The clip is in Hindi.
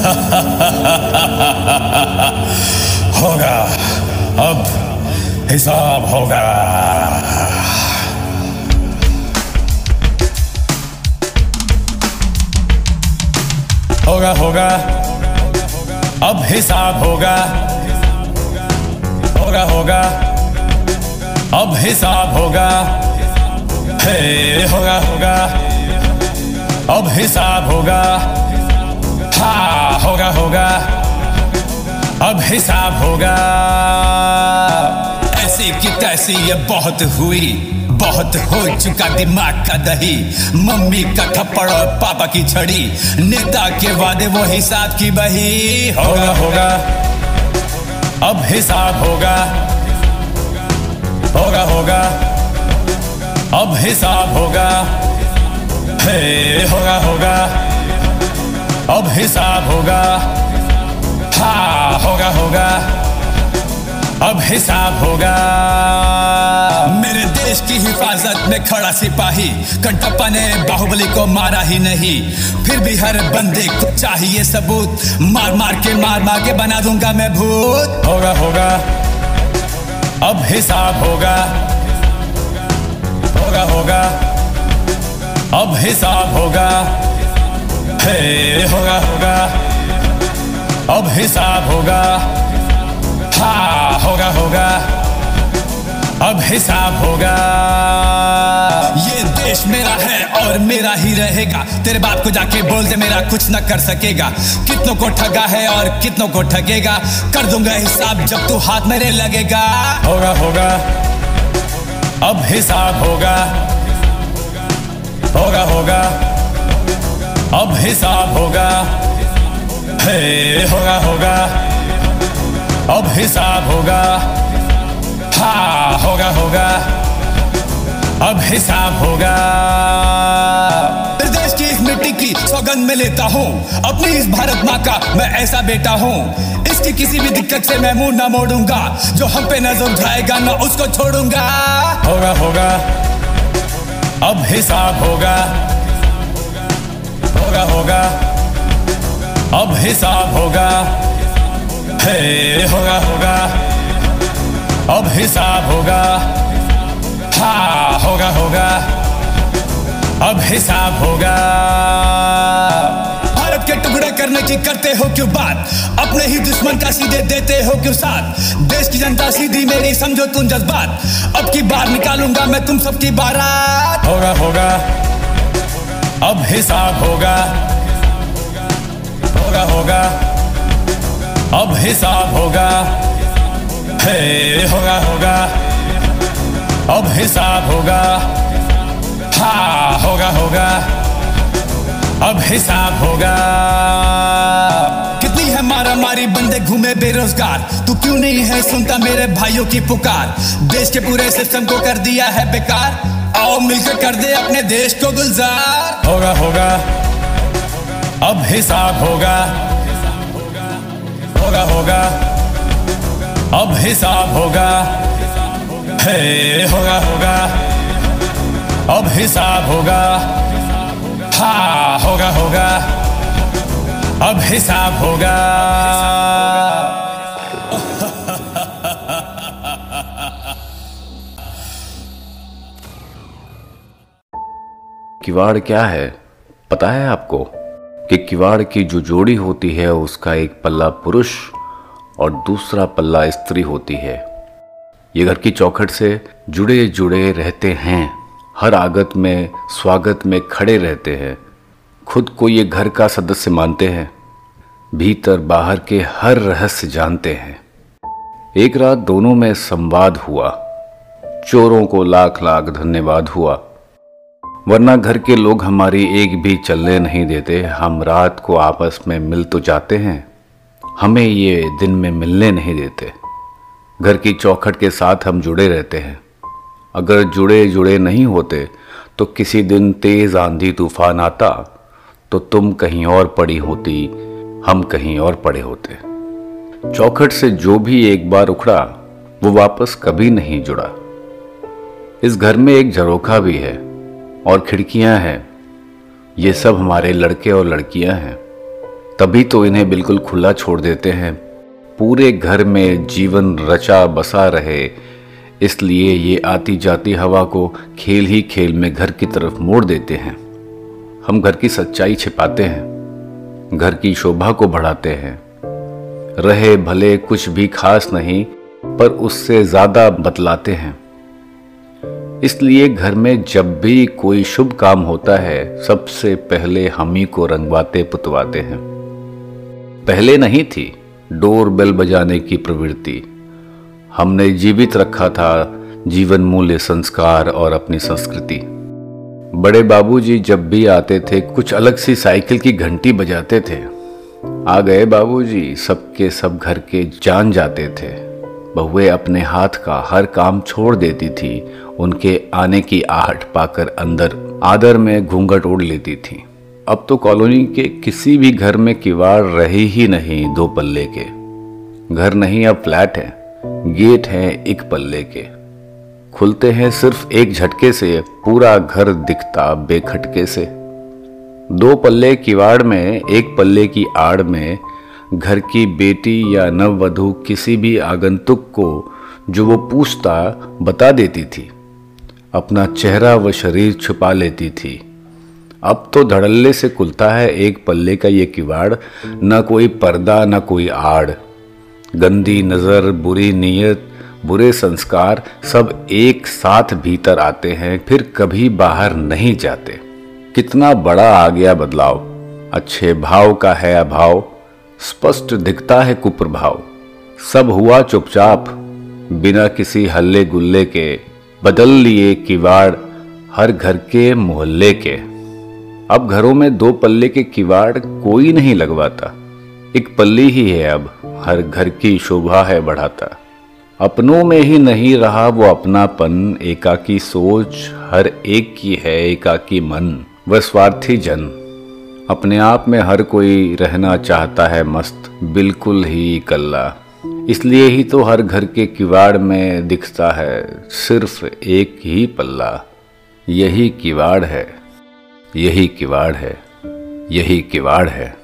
होगा। अब हिसाब होगा। होगा होगा। अब हिसाब होगा। होगा होगा। अब हिसाब होगा। हे, होगा होगा। अब हिसाब होगा। होगा होगा। अब हिसाब होगा। ऐसी की तैसी ये बहुत हुई, बहुत हो चुका दिमाग का दही। मम्मी का थप्पड़ और पापा की छड़ी, नेता के वादे वो हिसाब की बही। होगा होगा। अब हिसाब होगा। होगा होगा। अब हिसाब होगा। हे, होगा होगा। अब हिसाब होगा। हाँ होगा होगा। अब हिसाब होगा। मेरे देश की हिफाजत में खड़ा सिपाही, कंटप्पा ने बाहुबली को मारा ही नहीं। फिर भी हर बंदे को चाहिए सबूत। मार मार के, मार मार के बना दूँगा मैं भूत। होगा होगा। अब हिसाब होगा। होगा होगा। अब हिसाब होगा। हे होगा होगा। अब हिसाब होगा। हा, होगा होगा। अब हिसाब होगा। ये देश मेरा है और मेरा ही रहेगा। तेरे बाप को जाके बोल दे, मेरा कुछ न कर सकेगा। कितनों को ठगा है और कितनों को ठगेगा। कर दूँगा हिसाब जब तू हाथ मेरे लगेगा। होगा होगा। अब हिसाब होगा। होगा होगा। अब हिसाब होगा हे होगा होगा। अब हिसाब होगा हाँ होगा होगा। अब हिसाब होगा। देश की इस मिट्टी की सौगंध में लेता हूँ। अपनी इस भारत माँ का मैं ऐसा बेटा हूँ। इसकी किसी भी दिक्कत से मैं मुँह ना मोड़ूँगा। जो हम पे नज़र उठाएगा ना उसको छोड़ूँगा। होगा होगा। अब हिसाब होगा। होगा होगा। अब हिसाब होगा। हे होगा होगा। अब हिसाब होगा। हाँ होगा होगा। अब हिसाब होगा। भारत के टुकड़े करने की करते हो क्यों बात? अपने ही दुश्मन का सीधे देते हो क्यों साथ? देश की जनता सीधी मेरी समझो तुम जज्बात। अब की बार निकालूँगा मैं तुम सबकी बारात। होगा होगा। अब हिसाब होगा। होगा होगा। अब हिसाब होगा। हे, होगा होगा। अब हिसाब होगा। हाँ होगा होगा। अब हिसाब होगा। कितनी है मारा मारी बंदे घूमे बेरोजगार। तू क्यों नहीं है सुनता मेरे भाइयों की पुकार। देश के पूरे सिस्टम को कर दिया है बेकार। आओ मिलकर कर दे अपने देश को गुलजार। होगा होगा। अब हिसाब होगा। होगा होगा। अब हिसाब होगा। हे, होगा होगा। अब हिसाब होगा। हा, होगा होगा। अब हिसाब होगा। किवाड़ क्या है? पता है आपको कि किवाड़ की जो जोड़ी होती है, उसका एक पल्ला पुरुष और दूसरा पल्ला स्त्री होती है। ये घर की चौखट से जुड़े जुड़े रहते हैं। हर आगत में, स्वागत में खड़े रहते हैं। खुद को ये घर का सदस्य मानते हैं। भीतर, बाहर के हर रहस्य जानते हैं। एक रात दोनों में संवाद हुआ। चोरों को लाख लाख धन्यवाद हुआ। वरना घर के लोग हमारी एक भी चलने नहीं देते। हम रात को आपस में मिल तो जाते हैं। हमें ये दिन में मिलने नहीं देते। घर की चौखट के साथ हम जुड़े रहते हैं। अगर जुड़े जुड़े नहीं होते तो किसी दिन तेज आंधी तूफ़ान आता तो तुम कहीं और पड़ी होती, हम कहीं और पड़े होते। चौखट से जो भी एक बार उखड़ा, वो वापस कभी नहीं जुड़ा। इस घर में एक झरोखा भी है। और खिड़कियाँ हैं। ये सब हमारे लड़के और लड़कियाँ हैं। तभी तो इन्हें बिल्कुल खुला छोड़ देते हैं। पूरे घर में जीवन रचा बसा रहे। इसलिए ये आती जाती हवा को खेल ही खेल में घर की तरफ़ मोड़ देते हैं। हम घर की सच्चाई छिपाते हैं। घर की शोभा को बढ़ाते हैं। रहे भले कुछ भी खास नहीं, पर उससे ज़्यादा बतलाते हैं। इसलिए घर में जब भी कोई शुभ काम होता है, सबसे पहले हम ही को रंगवाते, पुतवाते हैं। पहले नहीं थी, डोर बेल बजाने की प्रवृत्ति। हमने जीवित रखा था जीवन मूल्य संस्कार और अपनी संस्कृति। बड़े बाबूजी जब भी आते थे, कुछ अलग सी साइकिल की घंटी बजाते थे। आ गए बाबूजी, सबके सब घर के जान जाते थे। बहुए अपने हाथ का हर काम छोड़ देती थी उनके आने की आहट पाकर अंदर आदर में घूंघट ओढ़ लेती थी। अब तो कॉलोनी के किसी भी घर में किवाड़ रहे ही नहीं दो पल्ले के। घर नहीं, अब फ्लैट है, गेट है एक पल्ले के। खुलते हैं सिर्फ़ एक झटके से, पूरा घर दिखता बेखटके से। दो पल्ले किवाड़ में, एक पल्ले की आड़ में, घर की बेटी या नववधु किसी भी आगंतुक को जो वो पूछता, बता देती थी। अपना चेहरा व शरीर छुपा लेती थी। अब तो धड़ल्ले से खुलता है एक पल्ले का ये किवाड़, न कोई पर्दा, न कोई आड़। गंदी नज़र, बुरी नीयत, बुरे संस्कार सब एक साथ भीतर आते हैं, फिर कभी बाहर नहीं जाते। कितना बड़ा आ गया बदलाव। अच्छे भाव का है अभाव, स्पष्ट दिखता है कुप्रभाव। सब हुआ चुपचाप, बिना किसी हल्ले गुल्ले के। बदल लिए किवाड़ हर घर के मोहल्ले के। अब घरों में दो पल्ले के किवाड़ कोई नहीं लगवाता। एक पल्ली ही है अब, हर घर की शोभा है बढ़ाता। अपनों में ही नहीं रहा वो अपनापन, एकाकी सोच हर एक की है, एकाकी मन। व स्वार्थी जन, अपने आप में हर कोई रहना चाहता है मस्त, बिल्कुल ही कल्ला इसलिए ही तो हर घर के किवाड़ में दिखता है सिर्फ़ एक ही पल्ला। यही किवाड़ है, यही किवाड़ है, यही किवाड़ है।